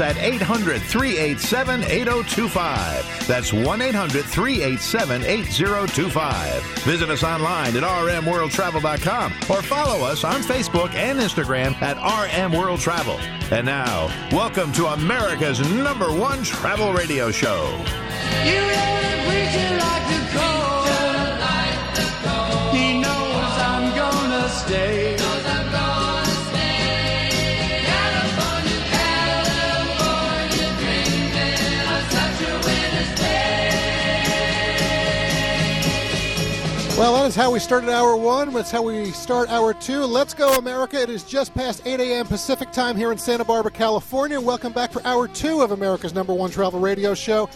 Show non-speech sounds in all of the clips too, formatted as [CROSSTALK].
At 800 387 8025. That's 1 800 387 8025. Visit us online at rmworldtravel.com or follow us on Facebook and Instagram at RM World Travel. And now, welcome to America's number one travel radio show. You Well, that is how we started hour one. That's how we start hour two. Let's go, America. It is just past 8 a.m. Pacific time here in Santa Barbara, California. Welcome back for hour two of America's number one travel radio show.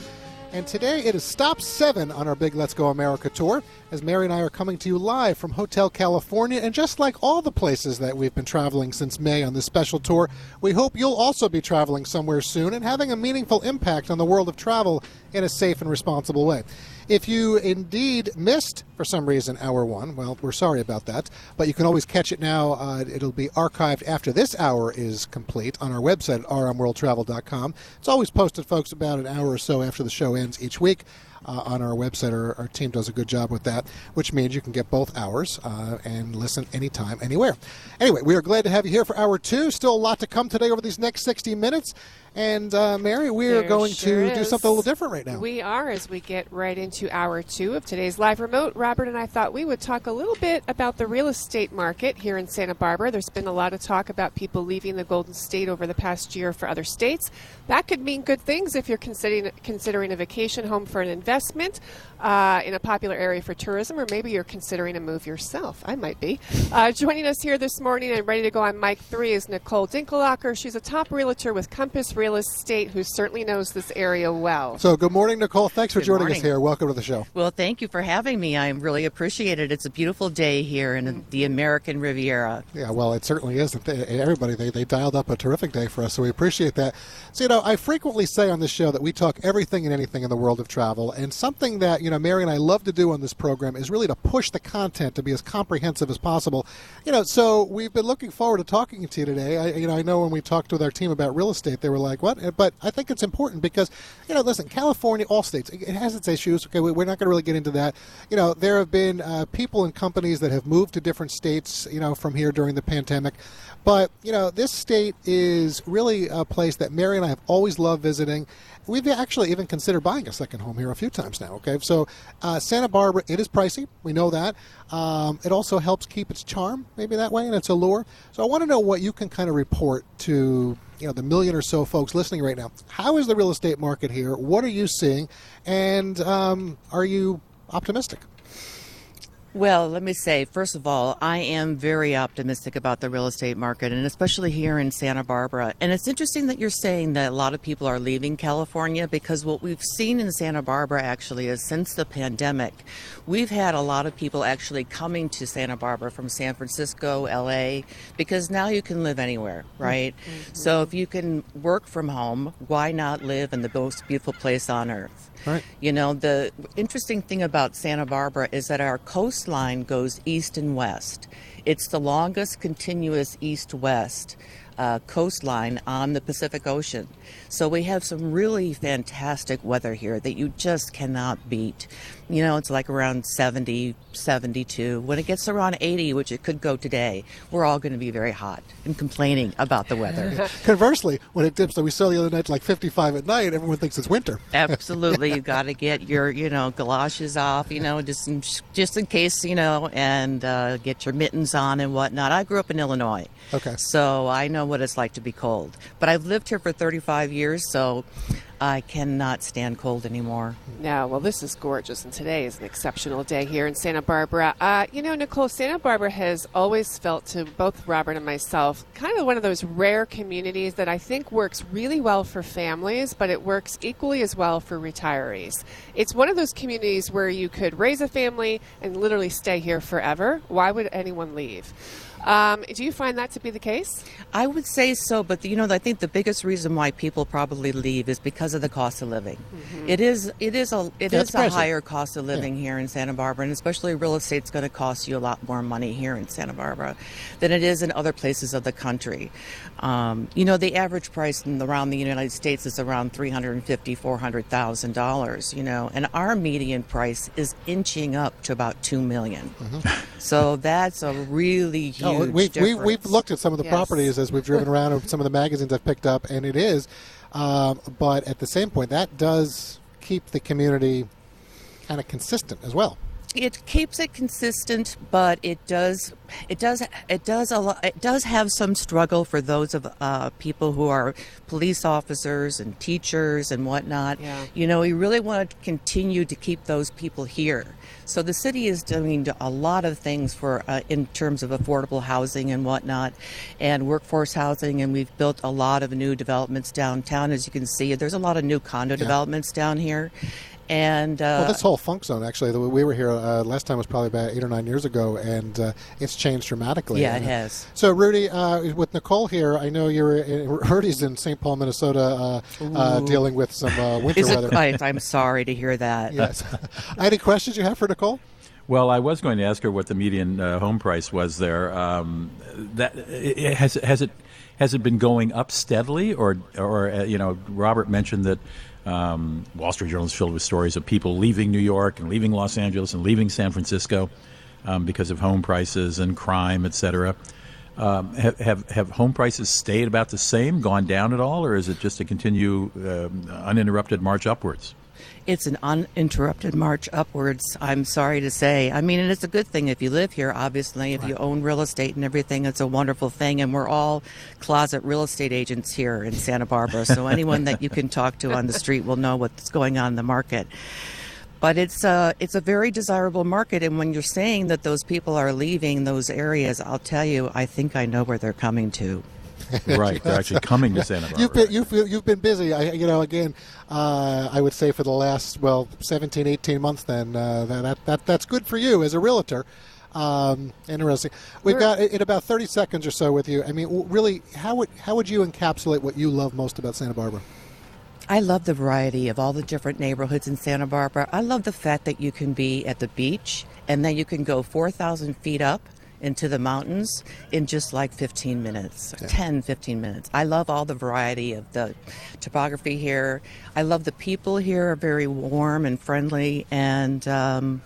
And today it is stop seven on our big Let's Go America tour as Mary and I are coming to you live from Hotel California. And just like all the places that we've been traveling since May on this special tour, we hope you'll also be traveling somewhere soon and having a meaningful impact on the world of travel in a safe and responsible way. If you indeed missed, for some reason, hour one, well, we're sorry about that, but you can always catch it now. Uh, it'll be archived after this hour is complete on our website at rmworldtravel.com. It's always posted, folks, about an hour or so after the show ends each week. Uh, on our website, our, our team does a good job with that, which means you can get both hours uh, and listen anytime, anywhere. Anyway, we are glad to have you here for hour two. Still a lot to come today over these next 60 minutes. And uh, Mary, we are going sure to do something a little different right now. We are as we get right into hour two of today's live remote. Robert and I thought we would talk a little bit about the real estate market here in Santa Barbara. There's been a lot of talk about people leaving the Golden State over the past year for other states. That could mean good things if you're considering considering a vacation home for an investment uh, in a popular area for tourism, or maybe you're considering a move yourself. I might be. Uh, joining us here this morning and ready to go on mic three is Nicole Dinkelacher. She's a top realtor with Compass Real Real estate, who certainly knows this area well. So, good morning, Nicole. Thanks for Good joining us here. Welcome to the show. Well, thank you for having me. I really appreciate it. It's a beautiful day here in the American Riviera. Yeah, well, it certainly is. Everybody, they, they dialed up a terrific day for us, so we appreciate that. So, you know, I frequently say on this show that we talk everything and anything in the world of travel, and something that, you know, Mary and I love to do on this program is really to push the content to be as comprehensive as possible. You know, so we've been looking forward to talking to you today. I, you know, I know when we talked with our team about real estate, they were like, what? But I think it's important because, you know, listen, California, all states, it has its issues. Okay, we- we're not going to really get into that. You know, there have been uh, people and companies that have moved to different states, you know, from here during the pandemic. But, you know, this state is really a place that Mary and I have always loved visiting. We've actually even considered buying a second home here a few times now. Okay, so uh, Santa Barbara, it is pricey. We know that. Um, it also helps keep its charm, maybe that way, and its allure. So I want to know what you can kind of report to you know the million or so folks listening right now. How is the real estate market here? What are you seeing, and um, are you optimistic? Well, let me say, first of all, I am very optimistic about the real estate market, and especially here in Santa Barbara. And it's interesting that you're saying that a lot of people are leaving California because what we've seen in Santa Barbara actually is since the pandemic, we've had a lot of people actually coming to Santa Barbara from San Francisco, LA, because now you can live anywhere, mm-hmm. right? So if you can work from home, why not live in the most beautiful place on earth? Right. You know, the interesting thing about Santa Barbara is that our coastline goes east and west. It's the longest continuous east west uh, coastline on the Pacific Ocean. So we have some really fantastic weather here that you just cannot beat. You know, it's like around 70, 72. When it gets around 80, which it could go today, we're all going to be very hot and complaining about the weather. [LAUGHS] Conversely, when it dips, like we saw the other night, like 55 at night, everyone thinks it's winter. Absolutely, you've [LAUGHS] got to get your you know galoshes off, you know, just in, just in case, you know, and uh, get your mittens on and whatnot. I grew up in Illinois, Okay. so I know what it's like to be cold. But I've lived here for 35 years, so I cannot stand cold anymore. No, well, this is gorgeous, and today is an exceptional day here in Santa Barbara. Uh, you know, Nicole, Santa Barbara has always felt to both Robert and myself kind of one of those rare communities that I think works really well for families, but it works equally as well for retirees. It's one of those communities where you could raise a family and literally stay here forever. Why would anyone leave? Um, do you find that to be the case? I would say so, but you know, I think the biggest reason why people probably leave is because of the cost of living. Mm-hmm. It is, it is a, it Yeah, is it's a higher cost of living here in Santa Barbara, and especially real estate's going to cost you a lot more money here in Santa Barbara than it is in other places of the country. Um, you know, the average price in, around the United States is around three hundred and fifty, four hundred thousand dollars. You know, and our median price is inching up to about two million. So that's a really huge Oh, we, we, difference. we've looked at some of the Yes. properties as we've driven around and some of the magazines I've picked up, and it is. Um, but at the same point, that does keep the community kind of consistent as well. It keeps it consistent, but it does it does it does a lot it does have some struggle for those of uh, people who are police officers and teachers and whatnot. Yeah. You know, we really want to continue to keep those people here. So the city is doing a lot of things for uh, in terms of affordable housing and whatnot, and workforce housing, and we've built a lot of new developments downtown. As you can see, there's a lot of new condo developments down here. And uh, Well, this whole funk zone, actually, the, we were here uh, last time was probably about eight or nine years ago, and uh, it's changed dramatically. Yeah, it Uh, has. So, Rudy, uh, with Nicole here, I know you're in, Rudy's in St. Paul, Minnesota, uh, uh, dealing with some uh, winter Is weather. it, I, I'm sorry to hear that. [LAUGHS] Yes. [LAUGHS] Any questions you have for Nicole? Well, I was going to ask her what the median uh, home price was there. Um, that it, it- has has it has it been going up steadily, or or uh, you know, Robert mentioned that um, Wall Street Journal is filled with stories of people leaving New York and leaving Los Angeles and leaving San Francisco um, because of home prices and crime, et cetera. Um, have, have have home prices stayed about the same, gone down at all, or is it just a continue um, uninterrupted march upwards? It's an uninterrupted march upwards, I'm sorry to say. I mean, and it's a good thing if you live here, obviously. If you own real estate and everything, it's a wonderful thing. And we're all closet real estate agents here in Santa Barbara. So [LAUGHS] anyone that you can talk to on the street will know what's going on in the market. But it's a, it's a very desirable market. And when you're saying that those people are leaving those areas, I'll tell you, I think I know where they're coming to. [LAUGHS] right, they're actually coming to Santa Barbara. You've been you've, you've been busy. I, you know, again, uh, I would say for the last well 17, 18 months. Then uh, that, that that's good for you as a realtor. Um, interesting. We've got in about thirty seconds or so with you. I mean, really, how would how would you encapsulate what you love most about Santa Barbara? I love the variety of all the different neighborhoods in Santa Barbara. I love the fact that you can be at the beach and then you can go 4,000 feet up into the mountains in just like 15 minutes, 10, 15 minutes. I love all the variety of the topography here. I love the people here are very warm and friendly and um,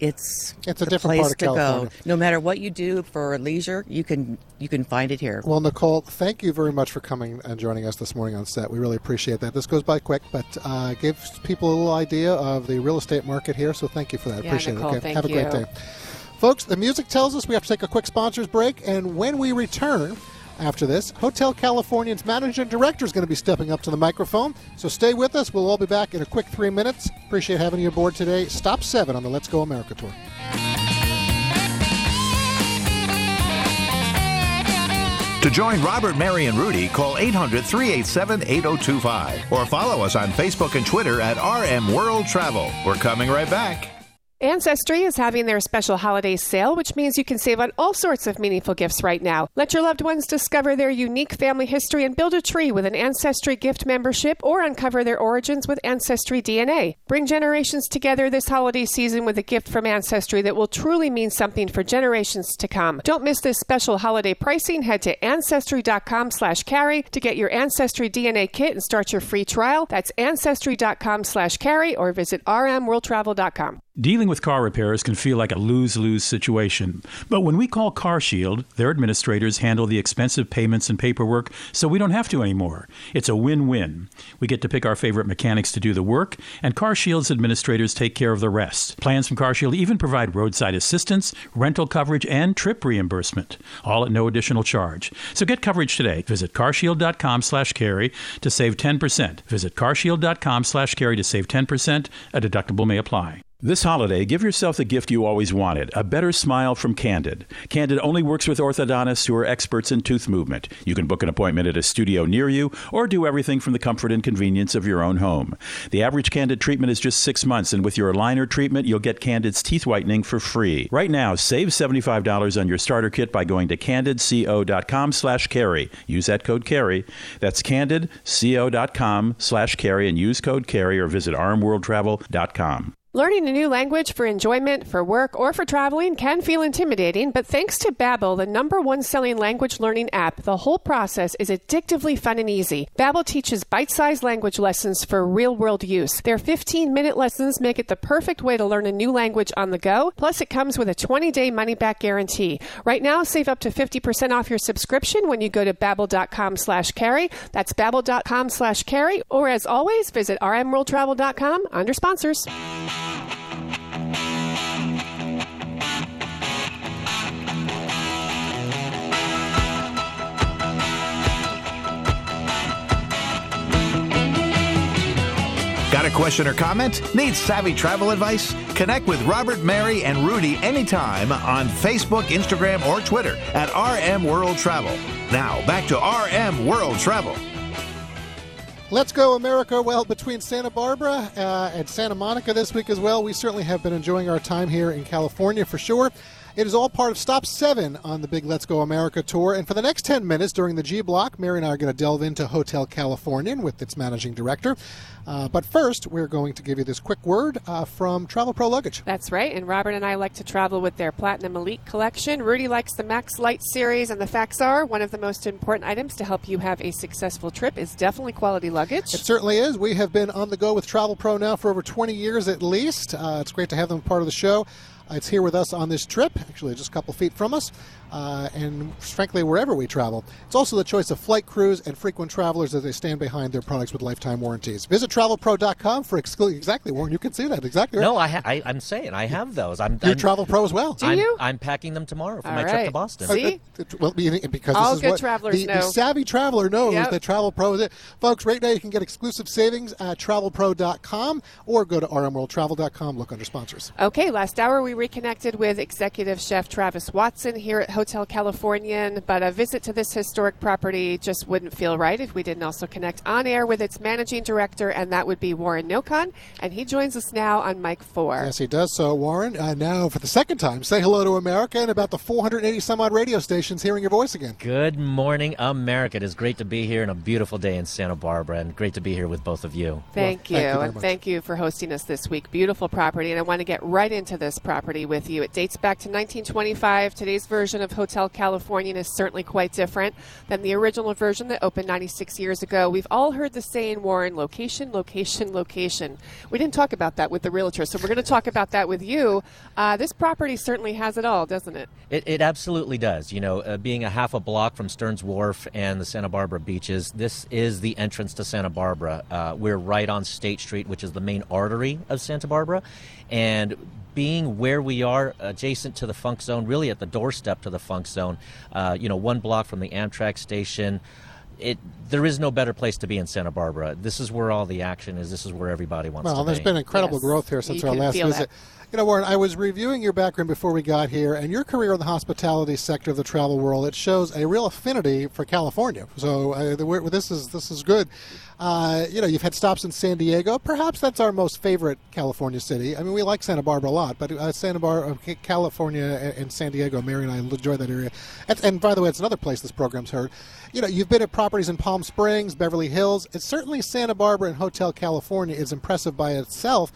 it's It's a the different place part of to California. go. No matter what you do for leisure, you can you can find it here. Well, Nicole, thank you very much for coming and joining us this morning on set. We really appreciate that. This goes by quick, but uh, gives people a little idea of the real estate market here. So thank you for that. Yeah, appreciate Nicole, it. Okay, thank have a great day, folks. The music tells us we have to take a quick sponsors break, and when we return. After this, Hotel Californian's managing director is going to be stepping up to the microphone. So stay with us. We'll all be back in a quick three minutes. Appreciate having you aboard today. Stop seven on the Let's Go America tour. To join Robert, Mary, and Rudy, call 800 387 8025 or follow us on Facebook and Twitter at RM World Travel. We're coming right back. Ancestry is having their special holiday sale, which means you can save on all sorts of meaningful gifts right now. Let your loved ones discover their unique family history and build a tree with an Ancestry gift membership or uncover their origins with Ancestry DNA. Bring generations together this holiday season with a gift from Ancestry that will truly mean something for generations to come. Don't miss this special holiday pricing. Head to ancestry.com slash carey to get your Ancestry DNA kit and start your free trial. That's ancestry.com slash carey or visit rmworldtravel.com. Dealing with car repairs can feel like a lose lose situation. But when we call CarShield, their administrators handle the expensive payments and paperwork so we don't have to anymore. It's a win win. We get to pick our favorite mechanics to do the work, and CarShield's administrators take care of the rest. Plans from CarShield even provide roadside assistance, rental coverage, and trip reimbursement, all at no additional charge. So get coverage today. Visit carshield.com slash carey to save 10%. Visit carshield.com slash carey to save 10%. A deductible may apply. This holiday, give yourself the gift you always wanted a better smile from Candid. Candid only works with orthodontists who are experts in tooth movement. You can book an appointment at a studio near you or do everything from the comfort and convenience of your own home. The average Candid treatment is just six months, and with your aligner treatment, you'll get Candid's teeth whitening for free. Right now, save $75 on your starter kit by going to candidco.com slash carey. Use that code carey. That's candidco.com slash carey and use code carey or visit rmworldtravel.com. Learning a new language for enjoyment, for work, or for traveling can feel intimidating, but thanks to Babbel, the number one selling language learning app, the whole process is addictively fun and easy. Babbel teaches bite-sized language lessons for real-world use. Their 15-minute lessons make it the perfect way to learn a new language on the go. Plus, it comes with a 20-day money-back guarantee. Right now, save up to 50% off your subscription when you go to babbel.com slash carey. That's babbel.com slash carey. Or as always, visit rmworldtravel.com under sponsors. Got a question or comment? Need savvy travel advice? Connect with Robert, Mary, and Rudy anytime on Facebook, Instagram, or Twitter at RM World Travel. Now, back to RM World Travel. Let's go, America. Well, between Santa Barbara uh, and Santa Monica this week as well, we certainly have been enjoying our time here in California for sure. It is all part of Stop 7 on the big Let's Go America tour. And for the next 10 minutes during the G Block, Mary and I are going to delve into Hotel Californian with its managing director. Uh, but first, we're going to give you this quick word uh, from Travel Pro Luggage. That's right, and Robert and I like to travel with their Platinum Elite collection. Rudy likes the Maxlite series, and the facts are one of the most important items to help you have a successful trip is definitely quality luggage. It certainly is. We have been on the go with Travel Pro now for over 20 years at least. Uh, it's great to have them part of the show. Uh, it's here with us on this trip, actually just a couple feet from us, uh, and frankly, wherever we travel. It's also the choice of flight crews and frequent travelers as they stand behind their products with lifetime warranties. Visit travelpro.com for exclu- exactly, Warren. You can see that exactly. Right. No, I, ha- I I'm saying I have those. I'm, You're I'm Travel Pro as well. Do I'm, you? I'm packing them tomorrow for All my trip to Boston. See? Uh, uh, well, because All this is good what travelers the, the savvy traveler knows Yep. that Travel Pro is it. Folks, right now you can get exclusive savings at travelpro.com or go to rmworldtravel.com. Look under sponsors. Okay, last hour we reconnected with executive chef Travis Watson here at Hotel Californian, but a visit to this historic property just wouldn't feel right if we didn't also connect on air with its managing director, and that would be Warren Nocon, and he joins us now on Mike 4. Yes, he does. So, Warren, uh, now for the second time, say hello to America and about the 480 some odd radio stations hearing your voice again. Good morning, America. It is great to be here on a beautiful day in Santa Barbara, and great to be here with both of you. Thank Well, you, thank you very and much. thank you for hosting us this week. Beautiful property, and I want to get right into this property with you. It dates back to 1925. Today's version of Hotel Californian is certainly quite different than the original version that opened 96 years ago. We've all heard the saying, Warren, location, location, location. We didn't talk about that with the realtor, so we're going to talk about that with you. Uh, this property certainly has it all, doesn't it? It, it absolutely does. You know, uh, being a half a block from Stearns Wharf and the Santa Barbara beaches, this is the entrance to Santa Barbara. Uh, we're right on State Street, which is the main artery of Santa Barbara. And being where we are, adjacent to the Funk Zone, really at the doorstep to the Funk Zone, uh, you know, one block from the Amtrak station. It, there is no better place to be in Santa Barbara. This is where all the action is. This is where everybody wants to be. Well, there's been incredible Yes, growth here since you our last visit. that. You know, Warren, I was reviewing your background before we got here, and your career in the hospitality sector of the travel world. It shows a real affinity for California. So uh, this is this is good. Uh, you know, you've had stops in San Diego. Perhaps that's our most favorite California city. I mean, we like Santa Barbara a lot, but uh, Santa Barbara, uh, California, and, San Diego, Mary and I enjoy that area. And by the way, it's another place this program's heard. You know, you've been at properties in Palm Springs, Beverly Hills. It's certainly Santa Barbara and Hotel Californian is impressive by itself.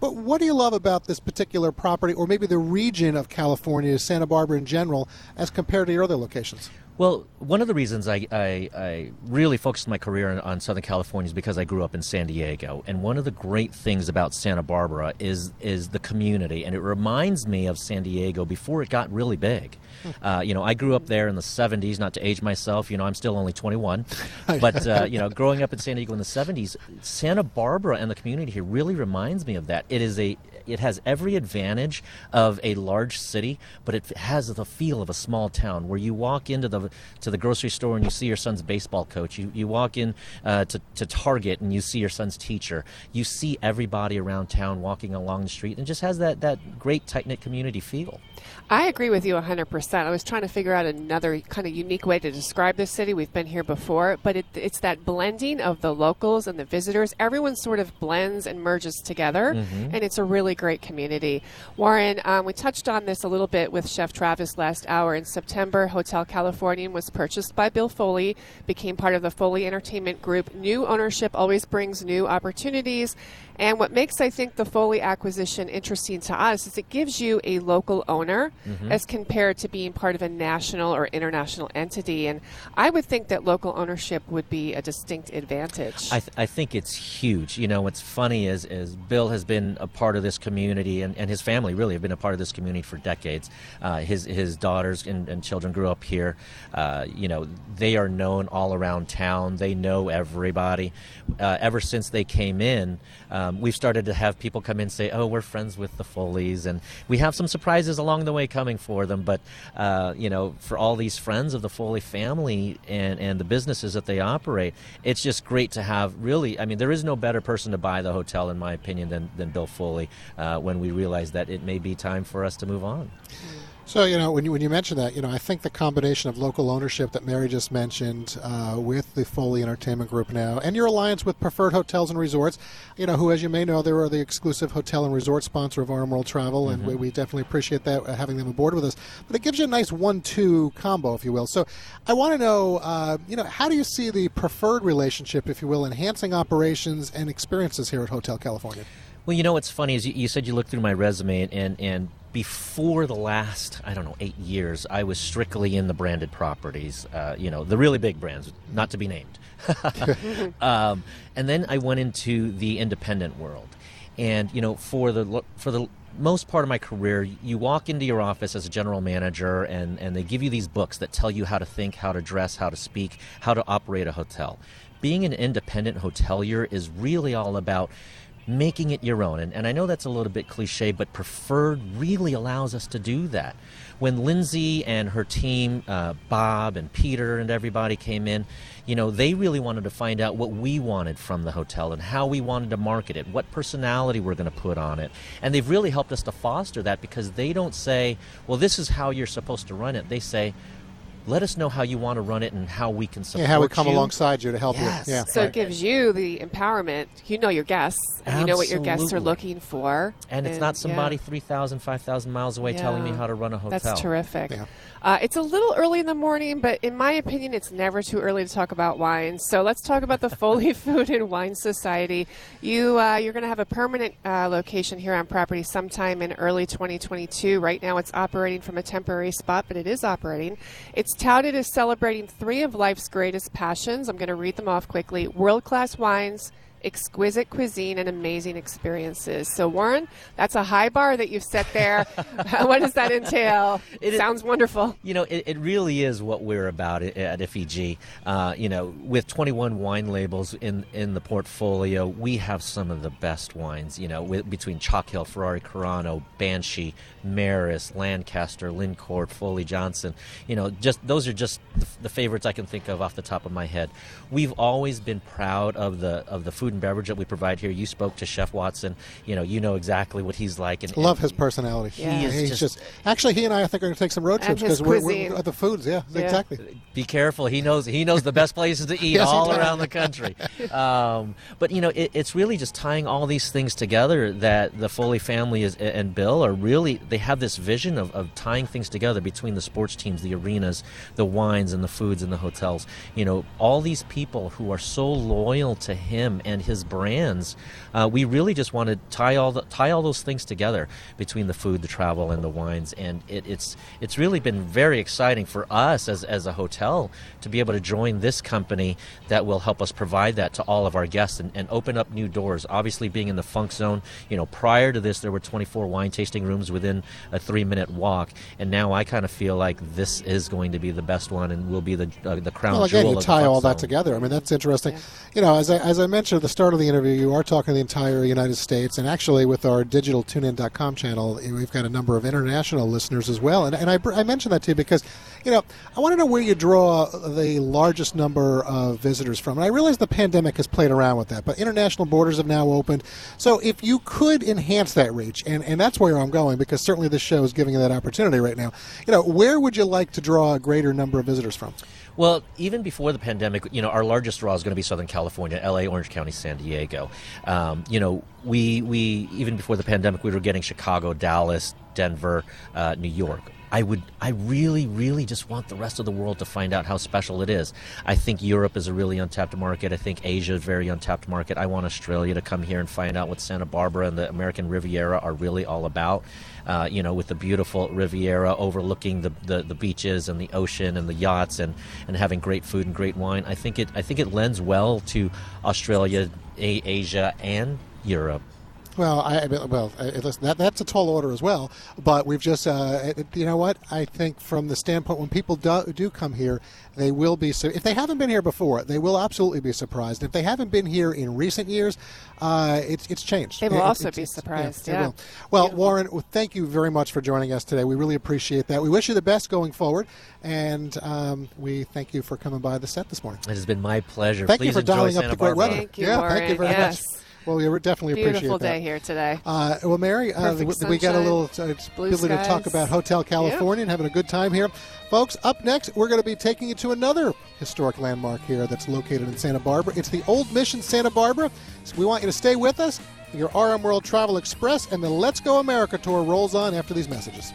But what do you love about this particular property, or maybe the region of California, Santa Barbara in general, as compared to your other locations? Well, one of the reasons I, I, I really focused my career on, on, Southern California is because I grew up in San Diego, and one of the great things about Santa Barbara is is the community, and it reminds me of San Diego before it got really big. Hmm. Uh, you know, I grew up there in the '70s. Not to age myself, you know, I'm still only 21, [LAUGHS] but uh, you know, growing up in San Diego in the '70s, Santa Barbara and the community here really reminds me of that. It is a it has every advantage of a large city, but it has the feel of a small town where you walk into the to the grocery store and you see your son's baseball coach. You, you walk in uh, to, to Target and you see your son's teacher. You see everybody around town walking along the street and just has that, that great tight knit community feel. I agree with you 100%. I was trying to figure out another kind of unique way to describe this city. We've been here before, but it, it's that blending of the locals and the visitors. Everyone sort of blends and merges together, mm-hmm. and it's a really great community. Warren, um, we touched on this a little bit with Chef Travis last hour. In September, Hotel Californian was purchased by Bill Foley, became part of the Foley Entertainment Group. New ownership always brings new opportunities. And what makes, I think, the Foley acquisition interesting to us is it gives you a local owner mm-hmm. as compared to being part of a national or international entity. And I would think that local ownership would be a distinct advantage. I, th- I think it's huge. You know, what's funny is, is Bill has been a part of this community, and, and his family really have been a part of this community for decades. Uh, his, his daughters and, and, children grew up here. Uh, you know, they are known all around town, they know everybody. Uh, ever since they came in, um, we've started to have people come in say, "Oh, we're friends with the Foleys," and we have some surprises along the way coming for them. But uh, you know, for all these friends of the Foley family and and the businesses that they operate, it's just great to have. Really, I mean, there is no better person to buy the hotel, in my opinion, than than Bill Foley. Uh, when we realize that it may be time for us to move on. Mm-hmm. So you know when you when you mention that, you know I think the combination of local ownership that Mary just mentioned uh, with the Foley Entertainment Group now, and your alliance with Preferred Hotels and Resorts, you know who, as you may know, they are the exclusive hotel and resort sponsor of RM World Travel, mm-hmm. and we, we, definitely appreciate that uh, having them aboard with us. But it gives you a nice one-two combo, if you will. So I want to know, uh, you know, how do you see the preferred relationship, if you will, enhancing operations and experiences here at Hotel Californian? Well, you know what's funny is you, you, said you looked through my resume, and, and before the last, I don't know, eight years, I was strictly in the branded properties, uh, you know, the really big brands, not to be named. [LAUGHS] um, and then I went into the independent world. And, you know, for the, for the most part of my career, you walk into your office as a general manager and, and they give you these books that tell you how to think, how to dress, how to speak, how to operate a hotel. Being an independent hotelier is really all about making it your own. And, and I know that's a little bit cliche, but preferred really allows us to do that. When Lindsay and her team, uh, Bob and Peter and everybody came in, you know, they really wanted to find out what we wanted from the hotel and how we wanted to market it, what personality we're going to put on it. And they've really helped us to foster that because they don't say, well, this is how you're supposed to run it. They say, let us know how you want to run it and how we can support you. yeah, how we come you. alongside you to help yes. you. Yeah. So right. it gives you the empowerment. You know your guests. And you know what your guests are looking for. And, and it's not somebody yeah. 3,000, 5,000 miles away yeah. telling me how to run a hotel. That's terrific. Yeah. Uh, it's a little early in the morning, but in my opinion, it's never too early to talk about wine. So let's talk about the Foley [LAUGHS] Food and Wine Society. You uh, you're going to have a permanent uh, location here on property sometime in early 2022. Right now, it's operating from a temporary spot, but it is operating. It's touted as celebrating three of life's greatest passions. I'm going to read them off quickly: world class wines exquisite cuisine and amazing experiences. So, Warren, that's a high bar that you've set there. [LAUGHS] [LAUGHS] what does that entail? It sounds is, wonderful. You know, it, it, really is what we're about at FEG. Uh, you know, with 21 wine labels in in the portfolio, we have some of the best wines. You know, with, between Chalk Hill, Ferrari Carano, Banshee, Merus, Lancaster, Lincourt, Foley Johnson. You know, just those are just the, the favorites I can think of off the top of my head. We've always been proud of the of the food and beverage that we provide here. You spoke to Chef Watson. You know, you know exactly what he's like. And love his personality. Yeah. He is he's just, just, actually he and I I think are going to take some road trips because we're, we're, the foods. Yeah, yeah, exactly. Be careful. He knows he knows the best places to eat [LAUGHS] yes, all around the country. Um, but you know, it, it's really just tying all these things together that the Foley family is and Bill are really they have this vision of, of tying things together between the sports teams, the arenas, the wines, and the foods and the hotels. You know, all these people who are so loyal to him and and his brands, uh, we really just want to tie all the, tie all those things together between the food, the travel, and the wines. And it, it's it's really been very exciting for us as, as a hotel to be able to join this company that will help us provide that to all of our guests and, and open up new doors. Obviously, being in the funk zone, you know, prior to this, there were 24 wine tasting rooms within a three minute walk, and now I kind of feel like this is going to be the best one and will be the uh, the crown Well, again, jewel you of tie funk all that together. I mean, that's interesting. You know, as I, as I mentioned at the start of the interview, you are talking the entire United States, and actually, with our digital tunein.com channel, eh, we've got a number of international listeners as well. And, and I, I mentioned that to you because, you know, I want to know where you draw the largest number of visitors from. And I realize the pandemic has played around with that, but international borders have now opened. So if you could enhance that reach, and, and that's where I'm going because certainly this show is giving you that opportunity right now, you know, where would you like to draw a greater number of visitors from? Well, even before the pandemic, you know, our largest draw is going to be Southern California, LA, Orange County, San Diego. Um, you know, we we even before the pandemic, we were getting Chicago, Dallas, Denver, uh, New York. I would, I really, really just want the rest of the world to find out how special it is. I think Europe is a really untapped market. I think Asia is a very untapped market. I want Australia to come here and find out what Santa Barbara and the American Riviera are really all about. Uh, you know, with the beautiful Riviera overlooking the, the, the beaches and the ocean and the yachts and, and having great food and great wine. I think it I think it lends well to Australia, Asia, and Europe. Well, I I well, uh, listen, that that's a tall order as well. But we've just, uh, you know what? I think from the standpoint when people do, do come here, they will be. su- If they haven't been here before, they will absolutely be surprised. If they haven't been here in recent years, uh, it's it's changed. They will It- also it's- be surprised, they yeah. will. Well, Warren, well, thank you very much for joining us today. We really appreciate that. We wish you the best going forward, and um, we thank you for coming by the set this morning. It has been my pleasure. Thank Please you for dialing Santa up the great weather. Thank you, yeah, Warren. thank you very Yes. much. Well, we definitely appreciate Beautiful that. day here today. Uh, well, Mary, uh, we, we got a little uh, ability to talk about Hotel Californian and having a good time here. Folks, up next, we're going to be taking you to another historic landmark here that's located in Santa Barbara. It's the Old Mission Santa Barbara. So we want you to stay with us. Your RM World Travel Express and the Let's Go America tour rolls on after these messages.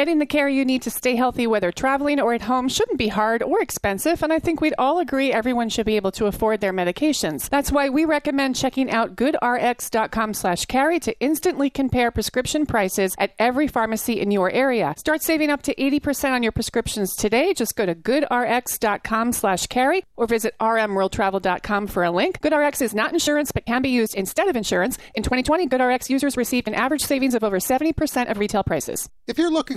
Getting the care you need to stay healthy, whether traveling or at home, shouldn't be hard or expensive, and I think we'd all agree everyone should be able to afford their medications. That's why we recommend checking out goodrx.com/carey to instantly compare prescription prices at every pharmacy in your area. Start saving up to 80% on your prescriptions today. Just go to goodrx.com/carey or visit rmworldtravel.com for a link. GoodRx is not insurance but can be used instead of insurance. In 2020, GoodRx users received an average savings of over 70% of retail prices. If you're looking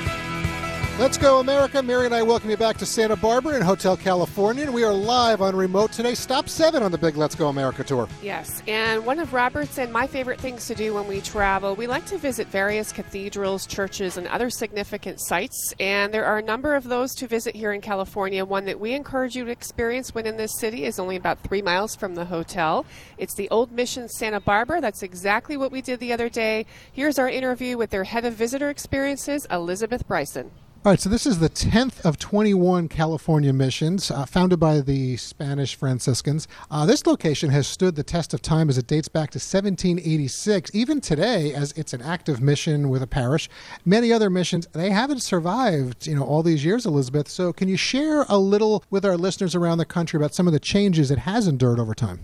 Let's go, America. Mary and I welcome you back to Santa Barbara in Hotel Californian. And we are live on remote today. Stop seven on the big Let's Go America tour. Yes, and one of Robert's and my favorite things to do when we travel, we like to visit various cathedrals, churches, and other significant sites. And there are a number of those to visit here in California. One that we encourage you to experience when in this city is only about three miles from the hotel. It's the Old Mission Santa Barbara. That's exactly what we did the other day. Here's our interview with their head of visitor experiences, Elizabeth Bryson. All right, so this is the 10th of 21 California missions uh, founded by the Spanish Franciscans. Uh, this location has stood the test of time as it dates back to 1786. Even today, as it's an active mission with a parish, many other missions, they haven't survived, you know, all these years, Elizabeth. So can you share a little with our listeners around the country about some of the changes it has endured over time?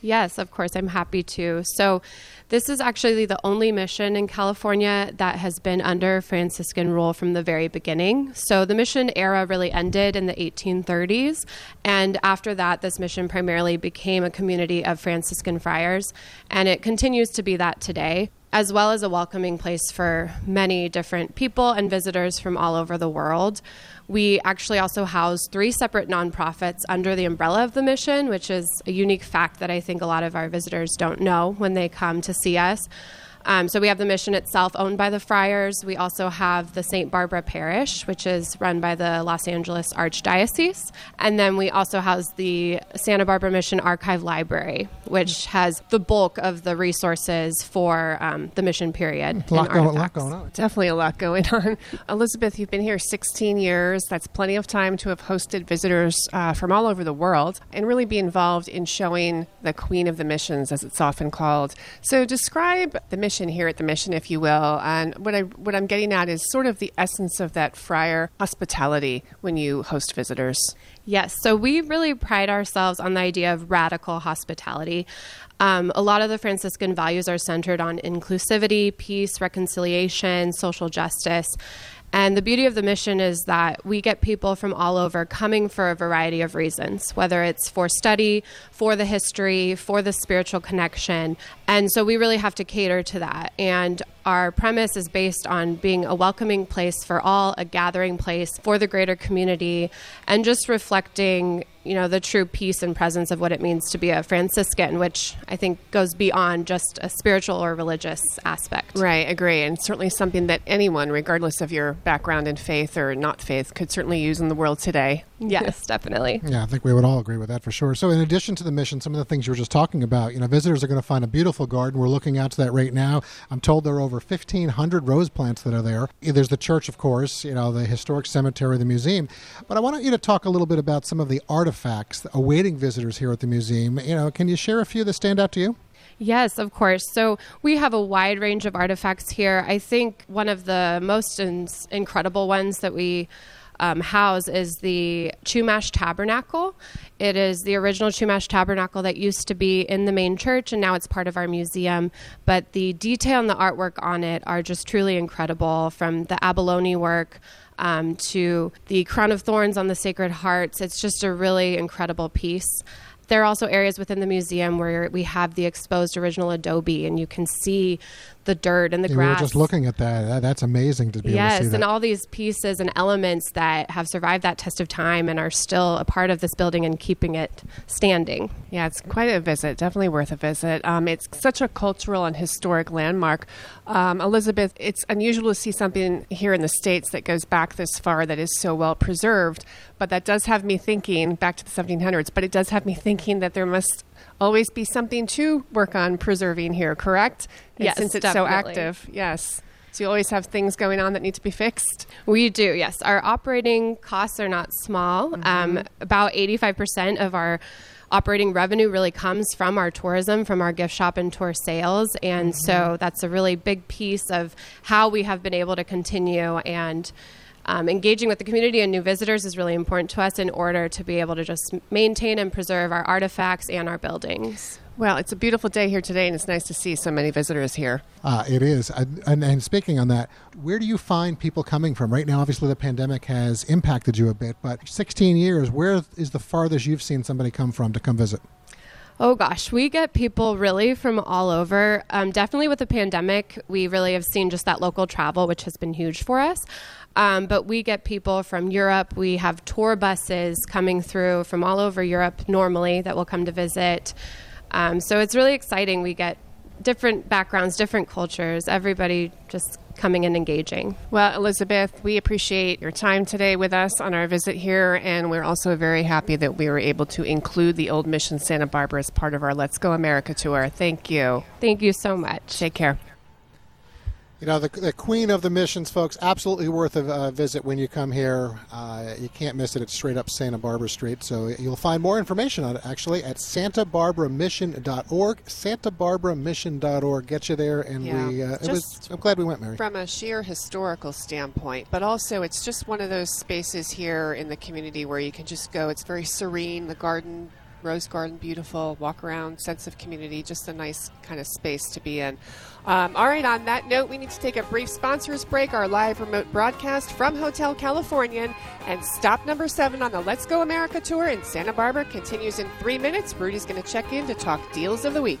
Yes, of course, I'm happy to. So, this is actually the only mission in California that has been under Franciscan rule from the very beginning. So, the mission era really ended in the 1830s. And after that, this mission primarily became a community of Franciscan friars. And it continues to be that today as well as a welcoming place for many different people and visitors from all over the world. We actually also house three separate nonprofits under the umbrella of the mission, which is a unique fact that I think a lot of our visitors don't know when they come to see us. Um, so we have the mission itself owned by the Friars. We also have the St. Barbara Parish, which is run by the Los Angeles Archdiocese. And then we also house the Santa Barbara Mission Archive Library, which has the bulk of the resources for um, the mission period. A lot, going, a lot going on. Definitely a lot going [LAUGHS] on. Elizabeth, you've been here 16 years. That's plenty of time to have hosted visitors uh, from all over the world and really be involved in showing the Queen of the Missions, as it's often called. So, describe the mission here at the mission, if you will. And what I what I'm getting at is sort of the essence of that friar hospitality when you host visitors. Yes, so we really pride ourselves on the idea of radical hospitality. Um, a lot of the Franciscan values are centered on inclusivity, peace, reconciliation, social justice. And the beauty of the mission is that we get people from all over coming for a variety of reasons, whether it's for study, for the history, for the spiritual connection. And so we really have to cater to that. And our premise is based on being a welcoming place for all, a gathering place for the greater community, and just reflecting, you know, the true peace and presence of what it means to be a Franciscan, which I think goes beyond just a spiritual or religious aspect. Right, agree. And certainly something that anyone, regardless of your background in faith or not faith, could certainly use in the world today. [LAUGHS] Yes, definitely. Yeah, I think we would all agree with that for sure. So, in addition to the mission, some of the things you were just talking about, you know, visitors are going to find a beautiful garden. We're looking out to that right now. I'm told there are over 1,500 rose plants that are there. Eh, there's the church, of course, you know, the historic cemetery, the museum. But I want you to talk a little bit about some of the artifacts awaiting visitors here at the museum. You know, can you share a few that stand out to you? Yes, of course. So we have a wide range of artifacts here. I think one of the most in- incredible ones that we um, house is the Chumash Tabernacle. It is the original Chumash Tabernacle that used to be in the main church, and now it's part of our museum. But the detail and the artwork on it are just truly incredible from the abalone work. Um, to the crown of thorns on the Sacred Hearts. It's just a really incredible piece. There are also areas within the museum where we have the exposed original adobe, and you can see the dirt and the Yeah, we were grass. just looking at that. That- That's amazing to be able to Yes, see that. and all these pieces and elements that have survived that test of time and are still a part of this building and keeping it standing. Yeah, it's quite a visit. Definitely worth a visit. Um, it's such a cultural and historic landmark. Um, Elizabeth, it's unusual to see something here in the States that goes back this far that is so well preserved, but that does have me thinking back to the 1700s, but it does have me thinking that there must always be something to work on preserving here, correct? And Yes, Since it's so active, yes. So you always have things going on that need to be fixed? We do, yes. Our operating costs are not small. Um, about 85% of our operating revenue really comes from our tourism, from our gift shop and tour sales. And so that's a really big piece of how we have been able to continue and um, engaging with the community and new visitors is really important to us in order to be able to just maintain and preserve our artifacts and our buildings. Well, it's a beautiful day here today, and it's nice to see so many visitors here. Uh, it is. I- And, and speaking on that, where do you find people coming from? Right now, obviously, the pandemic has impacted you a bit, but 16 years, where is the farthest you've seen somebody come from to come visit? Oh gosh, we get people really from all over. Um, definitely with the pandemic, we really have seen just that local travel, which has been huge for us. Um, but we get people from Europe. We have tour buses coming through from all over Europe normally that will come to visit. Um, so it's really exciting. We get different backgrounds, different cultures, everybody just coming and engaging. Well, Elizabeth, we appreciate your time today with us on our visit here, and we're also very happy that we were able to include the Old Mission Santa Barbara as part of our Let's Go America tour. Thank you. Thank you so much. Take care. You know, the, the queen of the missions, folks, absolutely worth a uh, visit when you come here. Uh, you can't miss it. It's straight up Santa Barbara Street. So you'll find more information on it actually at santabarbaramission.org. Santabarbaramission.org. Get you there. And Yeah. we, uh, was, I'm glad we went, Mary. From a sheer historical standpoint, but also it's just one of those spaces here in the community where you can just go. It's very serene. The garden, rose garden, beautiful. Walk around, sense of community. Just a nice kind of space to be in. Um, all right. On that note, we need to take a brief sponsors break. Our live remote broadcast from Hotel Californian and stop number seven on the Let's Go America tour in Santa Barbara continues in three minutes. Rudy's going to check in to talk deals of the week.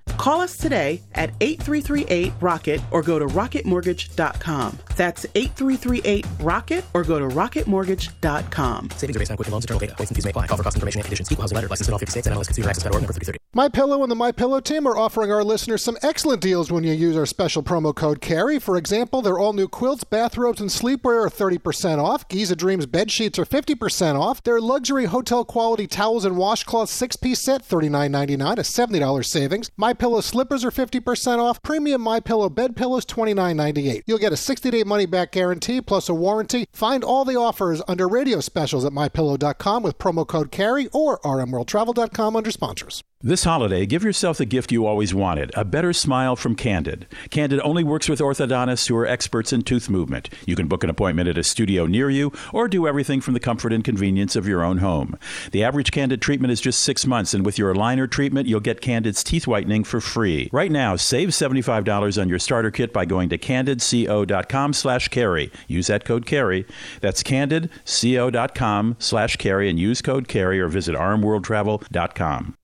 Call us today at 8338 Rocket or go to rocketmortgage.com. That's 8338 Rocket or go to rocketmortgage.com. Savings are based on Quicken Loans, internal data. Points and fees may apply. Call for cost information and conditions. Equal housing letter. Licensed in all 50 states and MLS Consumer Access.org number 3030. My Pillow and the My Pillow team are offering our listeners some excellent deals when you use our special promo code CAREY. For example, their all new quilts, bathrobes, and sleepwear are 30% off. Giza Dreams bed sheets are 50% off. Their luxury hotel quality towels and washcloths six piece set, $39.99, a $70 savings. My Pillow slippers are 50% off. Premium My Pillow bed pillows, $29.98. You'll get a 60 day money back guarantee plus a warranty. Find all the offers under radio specials at mypillow.com with promo code CAREY or rmworldtravel.com under sponsors. This holiday, give yourself the gift you always wanted a better smile from Candid. Candid only works with orthodontists who are experts in tooth movement. You can book an appointment at a studio near you or do everything from the comfort and convenience of your own home. The average Candid treatment is just six months, and with your aligner treatment, you'll get Candid's teeth whitening for free. Right now, save $75 on your starter kit by going to candidco.com slash carey. Use that code carey. That's candidco.com slash carey and use code carey or visit rmworldtravel.com.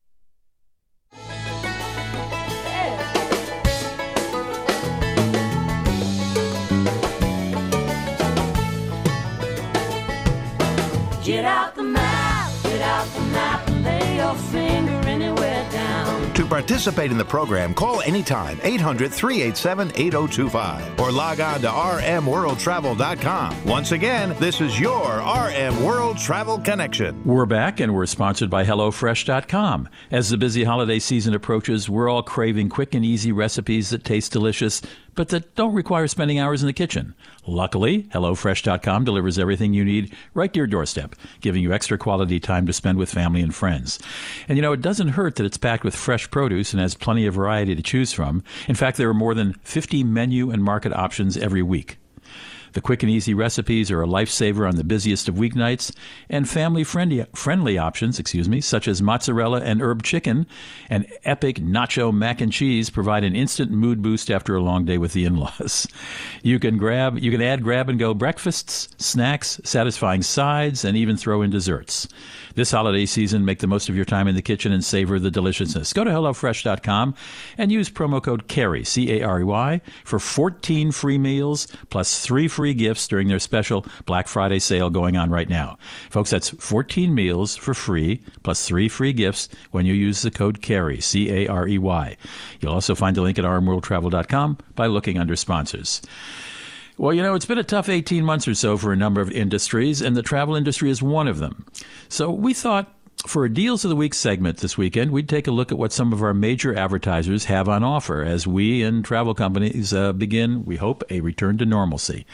Get out the map, get out the map, and lay your finger anywhere down. To participate in the program, call anytime 800 387 8025 or log on to rmworldtravel.com. Once again, this is your RM World Travel Connection. We're back and we're sponsored by HelloFresh.com. As the busy holiday season approaches, we're all craving quick and easy recipes that taste delicious, but that don't require spending hours in the kitchen. Luckily, HelloFresh.com delivers everything you need right to your doorstep, giving you extra quality time to spend with family and friends. And you know, it doesn't hurt that it's packed with fresh produce and has plenty of variety to choose from. In fact, there are more than 50 menu and market options every week. The quick and easy recipes are a lifesaver on the busiest of weeknights, and family friendly, friendly options, excuse me, such as mozzarella and herb chicken and epic nacho mac and cheese provide an instant mood boost after a long day with the in-laws. [LAUGHS] You can grab you can add grab and go breakfasts, snacks, satisfying sides, and even throw in desserts. This holiday season, make the most of your time in the kitchen and savor the deliciousness. Go to HelloFresh.com and use promo code CAREY, C A R E Y, for 14 free meals plus three free gifts during their special Black Friday sale going on right now. Folks, that's 14 meals for free plus three free gifts when you use the code CAREY, C A R E Y. You'll also find a link at rmworldtravel.com by looking under sponsors. Well, you know, it's been a tough 18 months or so for a number of industries, and the travel industry is one of them. So we thought for a Deals of the Week segment this weekend, we'd take a look at what some of our major advertisers have on offer as we and travel companies uh, begin, we hope, a return to normalcy.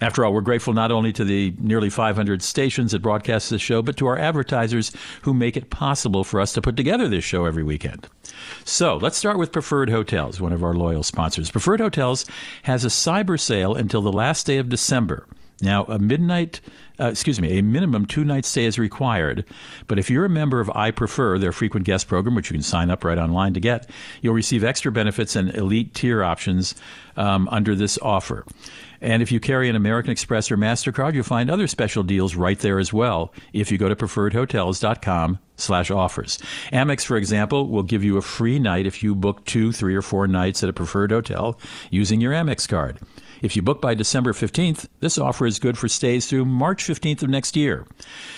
After all, we're grateful not only to the nearly 500 stations that broadcast this show, but to our advertisers who make it possible for us to put together this show every weekend. So let's start with Preferred Hotels, one of our loyal sponsors. Preferred Hotels has a cyber sale until the last day of December. Now, a midnight, uh, excuse me, a minimum two night stay is required. But if you're a member of I Prefer, their frequent guest program, which you can sign up right online to get, you'll receive extra benefits and elite tier options um, under this offer. And if you carry an American Express or MasterCard, you'll find other special deals right there as well if you go to preferredhotels.com slash offers. Amex, for example, will give you a free night if you book two, three, or four nights at a preferred hotel using your Amex card. If you book by December 15th, this offer is good for stays through March 15th of next year.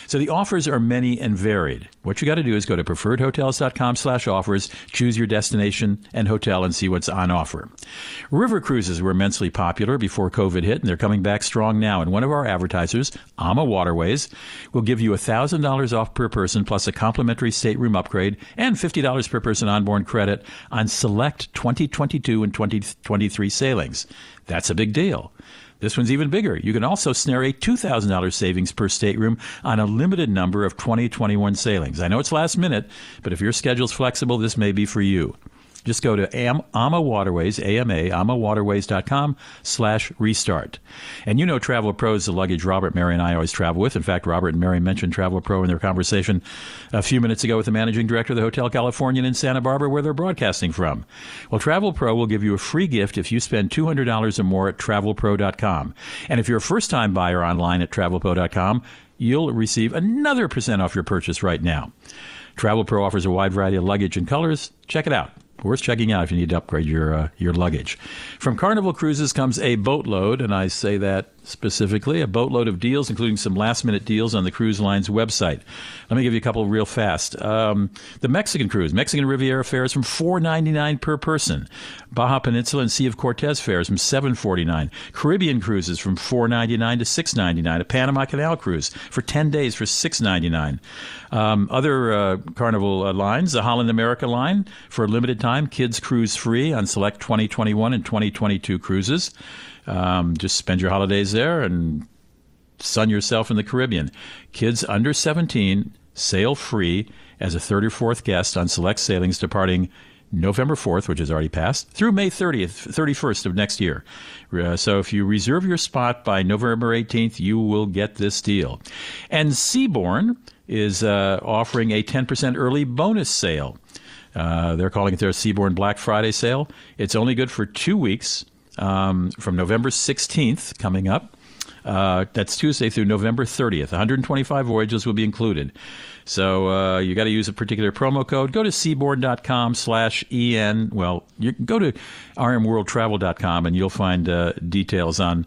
So the offers are many and varied. What you got to do is go to preferredhotels.com slash offers, choose your destination and hotel, and see what's on offer. River cruises were immensely popular before COVID hit, and they're coming back strong now. And one of our advertisers, Ama Waterways, will give you $1,000 off per person plus a complimentary stateroom upgrade and $50 per person onboard credit on select 2022 and 2023 sailings. That's a big deal. This one's even bigger. You can also snare a $2,000 savings per stateroom on a limited number of 2021 sailings. I know it's last minute, but if your schedule's flexible, this may be for you. Just go to Am- AMA Waterways, AMA, amawaterways.com slash restart. And you know Traveler Pro is the luggage Robert, Mary, and I always travel with. In fact, Robert and Mary mentioned Traveler Pro in their conversation a few minutes ago with the managing director of the Hotel Californian in Santa Barbara, where they're broadcasting from. Well, Travel Pro will give you a free gift if you spend $200 or more at travelpro.com. And if you're a first time buyer online at travelpro.com, you'll receive another percent off your purchase right now. Travel Pro offers a wide variety of luggage and colors. Check it out worth checking out if you need to upgrade your uh, your luggage. From Carnival Cruises comes a boatload, and I say that specifically a boatload of deals, including some last minute deals on the cruise line's website. Let me give you a couple real fast. Um, the Mexican cruise, Mexican Riviera fares from four ninety nine per person. Baja Peninsula and Sea of Cortez fares from seven forty nine. Caribbean cruises from four ninety nine to six ninety nine. A Panama Canal cruise for ten days for six ninety nine. Um, other uh, Carnival uh, lines, the Holland America line for a limited time, kids cruise free on select 2021 and 2022 cruises. Um, just spend your holidays there and sun yourself in the Caribbean. Kids under 17 sail free as a third or fourth guest on select sailings departing November 4th, which has already passed, through May 30th, 31st of next year. Uh, so if you reserve your spot by November 18th, you will get this deal. And Seabourn is uh, offering a 10% early bonus sale. Uh, they're calling it their Seabourn Black Friday sale. It's only good for two weeks um, from November 16th coming up. Uh, that's Tuesday through November 30th. 125 voyages will be included. So uh, you got to use a particular promo code. Go to seabourn.com slash en. Well, you can go to rmworldtravel.com and you'll find uh, details on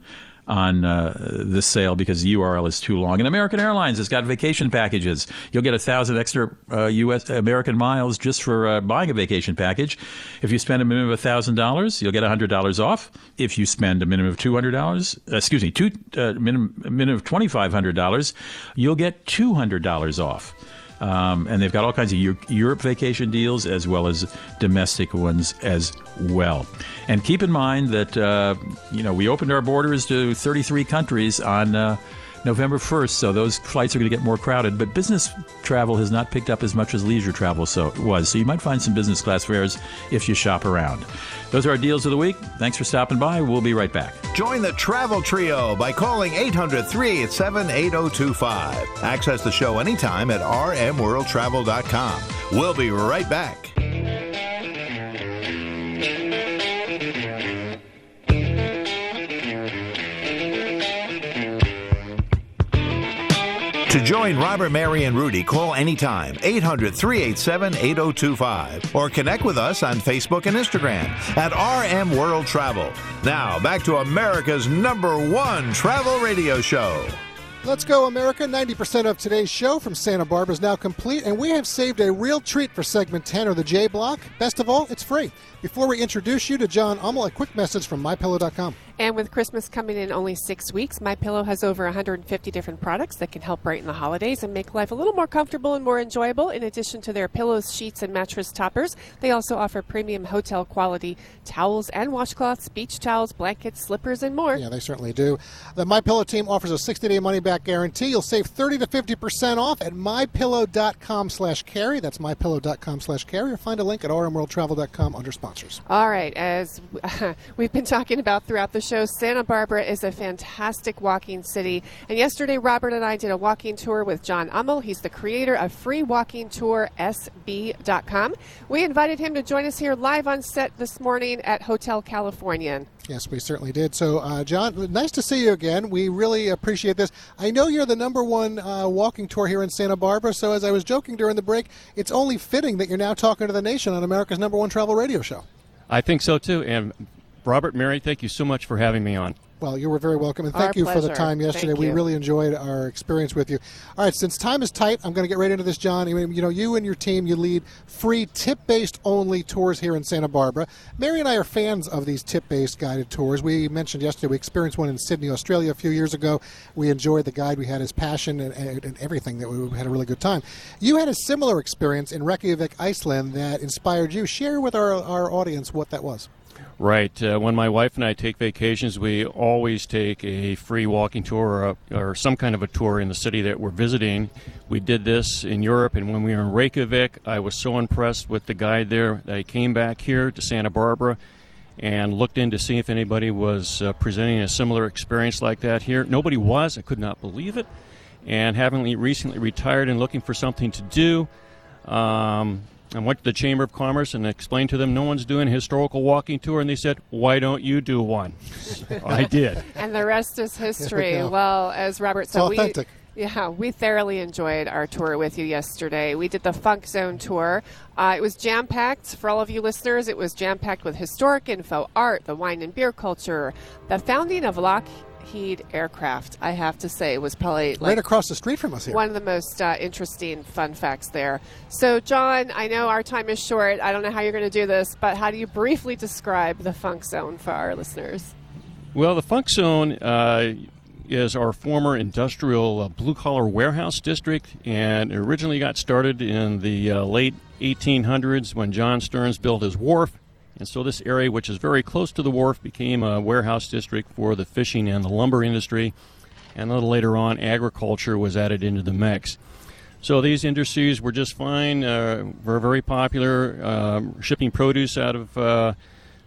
on uh, this sale because the URL is too long. And American Airlines has got vacation packages. You'll get a thousand extra uh, U.S. American miles just for uh, buying a vacation package. If you spend a minimum of thousand dollars, you'll get hundred dollars off. If you spend a minimum of two hundred dollars, excuse me, two uh, minimum minimum of twenty five hundred dollars, you'll get two hundred dollars off. Um, and they've got all kinds of Europe vacation deals as well as domestic ones as well. And keep in mind that uh, you know we opened our borders to 33 countries on uh, November 1st, so those flights are going to get more crowded. But business travel has not picked up as much as leisure travel so it was. So you might find some business class fares if you shop around. Those are our deals of the week. Thanks for stopping by. We'll be right back. Join the Travel Trio by calling 800 387 Access the show anytime at rmworldtravel.com. We'll be right back. Join Robert, Mary, and Rudy, call anytime 800 387 8025 or connect with us on Facebook and Instagram at RM World Travel. Now, back to America's number one travel radio show. Let's go, America. 90% of today's show from Santa Barbara is now complete, and we have saved a real treat for segment 10 or the J Block. Best of all, it's free. Before we introduce you to John Ummel, a quick message from MyPillow.com. And with Christmas coming in only six weeks, My Pillow has over 150 different products that can help brighten the holidays and make life a little more comfortable and more enjoyable. In addition to their pillows, sheets, and mattress toppers, they also offer premium hotel quality towels and washcloths, beach towels, blankets, slippers, and more. Yeah, they certainly do. The My Pillow team offers a 60-day money-back guarantee. You'll save 30 to 50% off at mypillow.com slash carey. That's mypillow.com slash carey. Or find a link at rmworldtravel.com under sponsors. All right, as [LAUGHS] we've been talking about throughout the show, Santa Barbara is a fantastic walking city. And yesterday, Robert and I did a walking tour with John Ummel. He's the creator of freewalkingtoursb.com. We invited him to join us here live on set this morning at Hotel Californian. Yes, we certainly did. So, uh, John, nice to see you again. We really appreciate this. I know you're the number one uh, walking tour here in Santa Barbara, so as I was joking during the break, it's only fitting that you're now talking to the nation on America's number one travel radio show. I think so too. And Robert, Mary, thank you so much for having me on. Well, you were very welcome, and thank Our you for the time yesterday. We really enjoyed our experience with you. All right, since time is tight, I'm going to get right into this, John. You know, you and your team, you lead free tip-based only tours here in Santa Barbara. Mary and I are fans of these tip-based guided tours. We mentioned yesterday we experienced one in Sydney, Australia, a few years ago. We enjoyed the guide. We had his passion and, and, and everything. That we had a really good time. You had a similar experience in Reykjavik, Iceland, that inspired you. Share with our our audience what that was. Right. Uh, when my wife and I take vacations, we always take a free walking tour or, a, or some kind of a tour in the city that we're visiting. We did this in Europe, and when we were in Reykjavik, I was so impressed with the guide there that I came back here to Santa Barbara and looked in to see if anybody was uh, presenting a similar experience like that here. Nobody was. I could not believe it. And having recently retired and looking for something to do, um, I went to the Chamber of Commerce and explained to them no one's doing a historical walking tour, and they said, "Why don't you do one?" [LAUGHS] I did. And the rest is history. go. Well, as Robert said, It's authentic. we yeah we thoroughly enjoyed our tour with you yesterday. We did the Funk Zone tour. Uh, it was jam packed for all of you listeners. It was jam packed with historic info, art, the wine and beer culture, the founding of Lockheed Aircraft. I have to say was probably like right across the street from us here. one of the most uh, interesting fun facts there. So, John, I know our time is short. I don't know how you're going to do this, but how do you briefly describe the Funk Zone for our listeners? Well, the Funk Zone uh, is our former industrial uh, blue collar warehouse district, and it originally got started in the uh, late 1800s when John Stearns built his wharf. And so, this area, which is very close to the wharf, became a warehouse district for the fishing and the lumber industry. And a little later on, agriculture was added into the mix. So these industries were just fine. Uh, were very popular, um, shipping produce out of uh,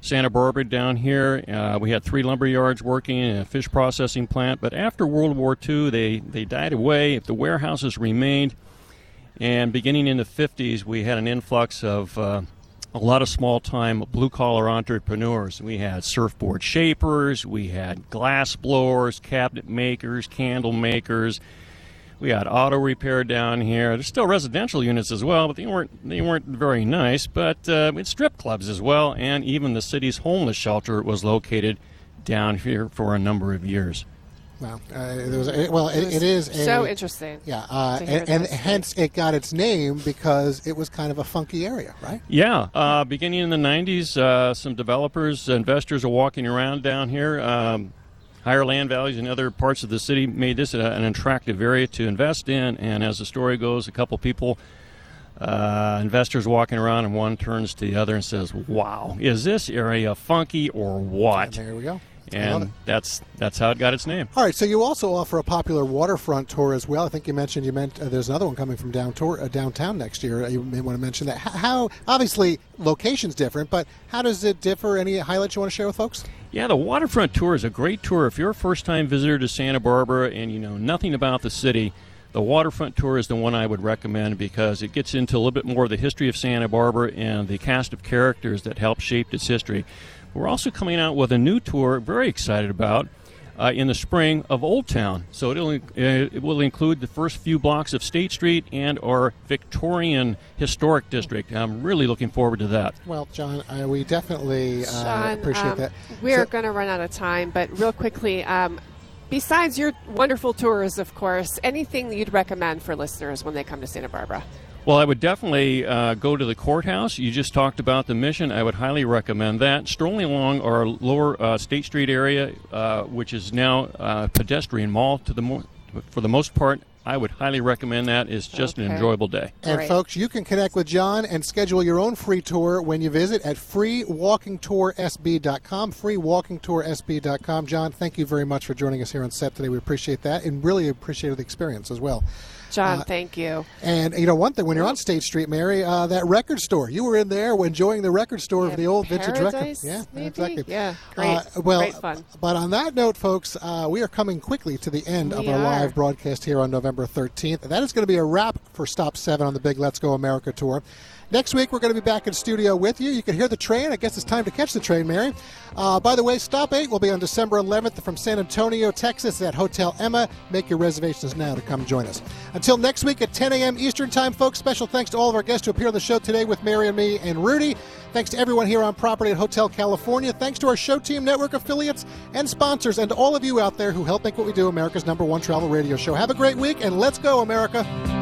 Santa Barbara down here. Uh, we had three lumber yards working and a fish processing plant. But after World War II, they, they died away. The warehouses remained. And beginning in the 50s, we had an influx of uh, a lot of small time blue collar entrepreneurs. We had surfboard shapers, we had glass blowers, cabinet makers, candle makers. We had auto repair down here. There's still residential units as well, but they weren't they weren't very nice. But uh, strip clubs as well, and even the city's homeless shelter was located down here for a number of years. Wow. Uh, there was a, well, it, it is a, so interesting. Yeah, uh, and, and hence it got its name because it was kind of a funky area, right? Yeah, uh, beginning in the 90s, uh, some developers, investors are walking around down here. Um, higher land values in other parts of the city made this a, an attractive area to invest in. And as the story goes, a couple people, uh, investors walking around, and one turns to the other and says, Wow, is this area funky or what? There we go. And that's that's how it got its name. All right, so you also offer a popular waterfront tour as well. I think you mentioned you meant uh, there's another one coming from down tour, uh, downtown next year. You may want to mention that. How obviously location's different, but how does it differ? Any highlights you want to share with folks? Yeah, the waterfront tour is a great tour. If you're a first time visitor to Santa Barbara and you know nothing about the city, the waterfront tour is the one I would recommend because it gets into a little bit more of the history of Santa Barbara and the cast of characters that helped shape its history. We're also coming out with a new tour, very excited about. Uh, in the spring of Old Town, so it'll uh, it will include the first few blocks of State Street and our Victorian historic district. I'm really looking forward to that. Well, John, uh, we definitely uh, Sean, appreciate um, that. We're So- going to run out of time, but real quickly, um, besides your wonderful tours, of course, anything that you'd recommend for listeners when they come to Santa Barbara? Well, I would definitely uh, go to the courthouse. You just talked about the mission. I would highly recommend that. Strolling along our lower uh, State Street area, uh, which is now uh, pedestrian mall, to the mo- for the most part, I would highly recommend that. It's just an enjoyable day. And folks, you can connect with John and schedule your own free tour when you visit at freewalkingtoursb.com. Freewalkingtoursb.com. John, thank you very much for joining us here on set today. We appreciate that and really appreciated the experience as well. John, Uh, thank you. And you know one thing, when you're on State Street, Mary, uh, that record store, you were in there enjoying the record store of the old vintage record. Yeah, maybe? exactly. Yeah, great. Uh, well, Great fun. But on that note, folks, uh, we are coming quickly to the end of our are. live broadcast here on November 13th. That is going to be a wrap for Stop 7 on the big Let's Go America tour. Next week, we're going to be back in studio with you. You can hear the train. I guess it's time to catch the train, Mary. Uh, by the way, Stop 8 will be on December 11th from San Antonio, Texas at Hotel Emma. Make your reservations now to come join us. Until next week at 10 a.m. Eastern Time, folks, special thanks to all of our guests who appear on the show today with Mary and me and Rudy. Thanks to everyone here on property at Hotel Californian. Thanks to our show team, network affiliates, and sponsors, and all of you out there who help make what we do America's number one travel radio show. Have a great week, and let's go, America.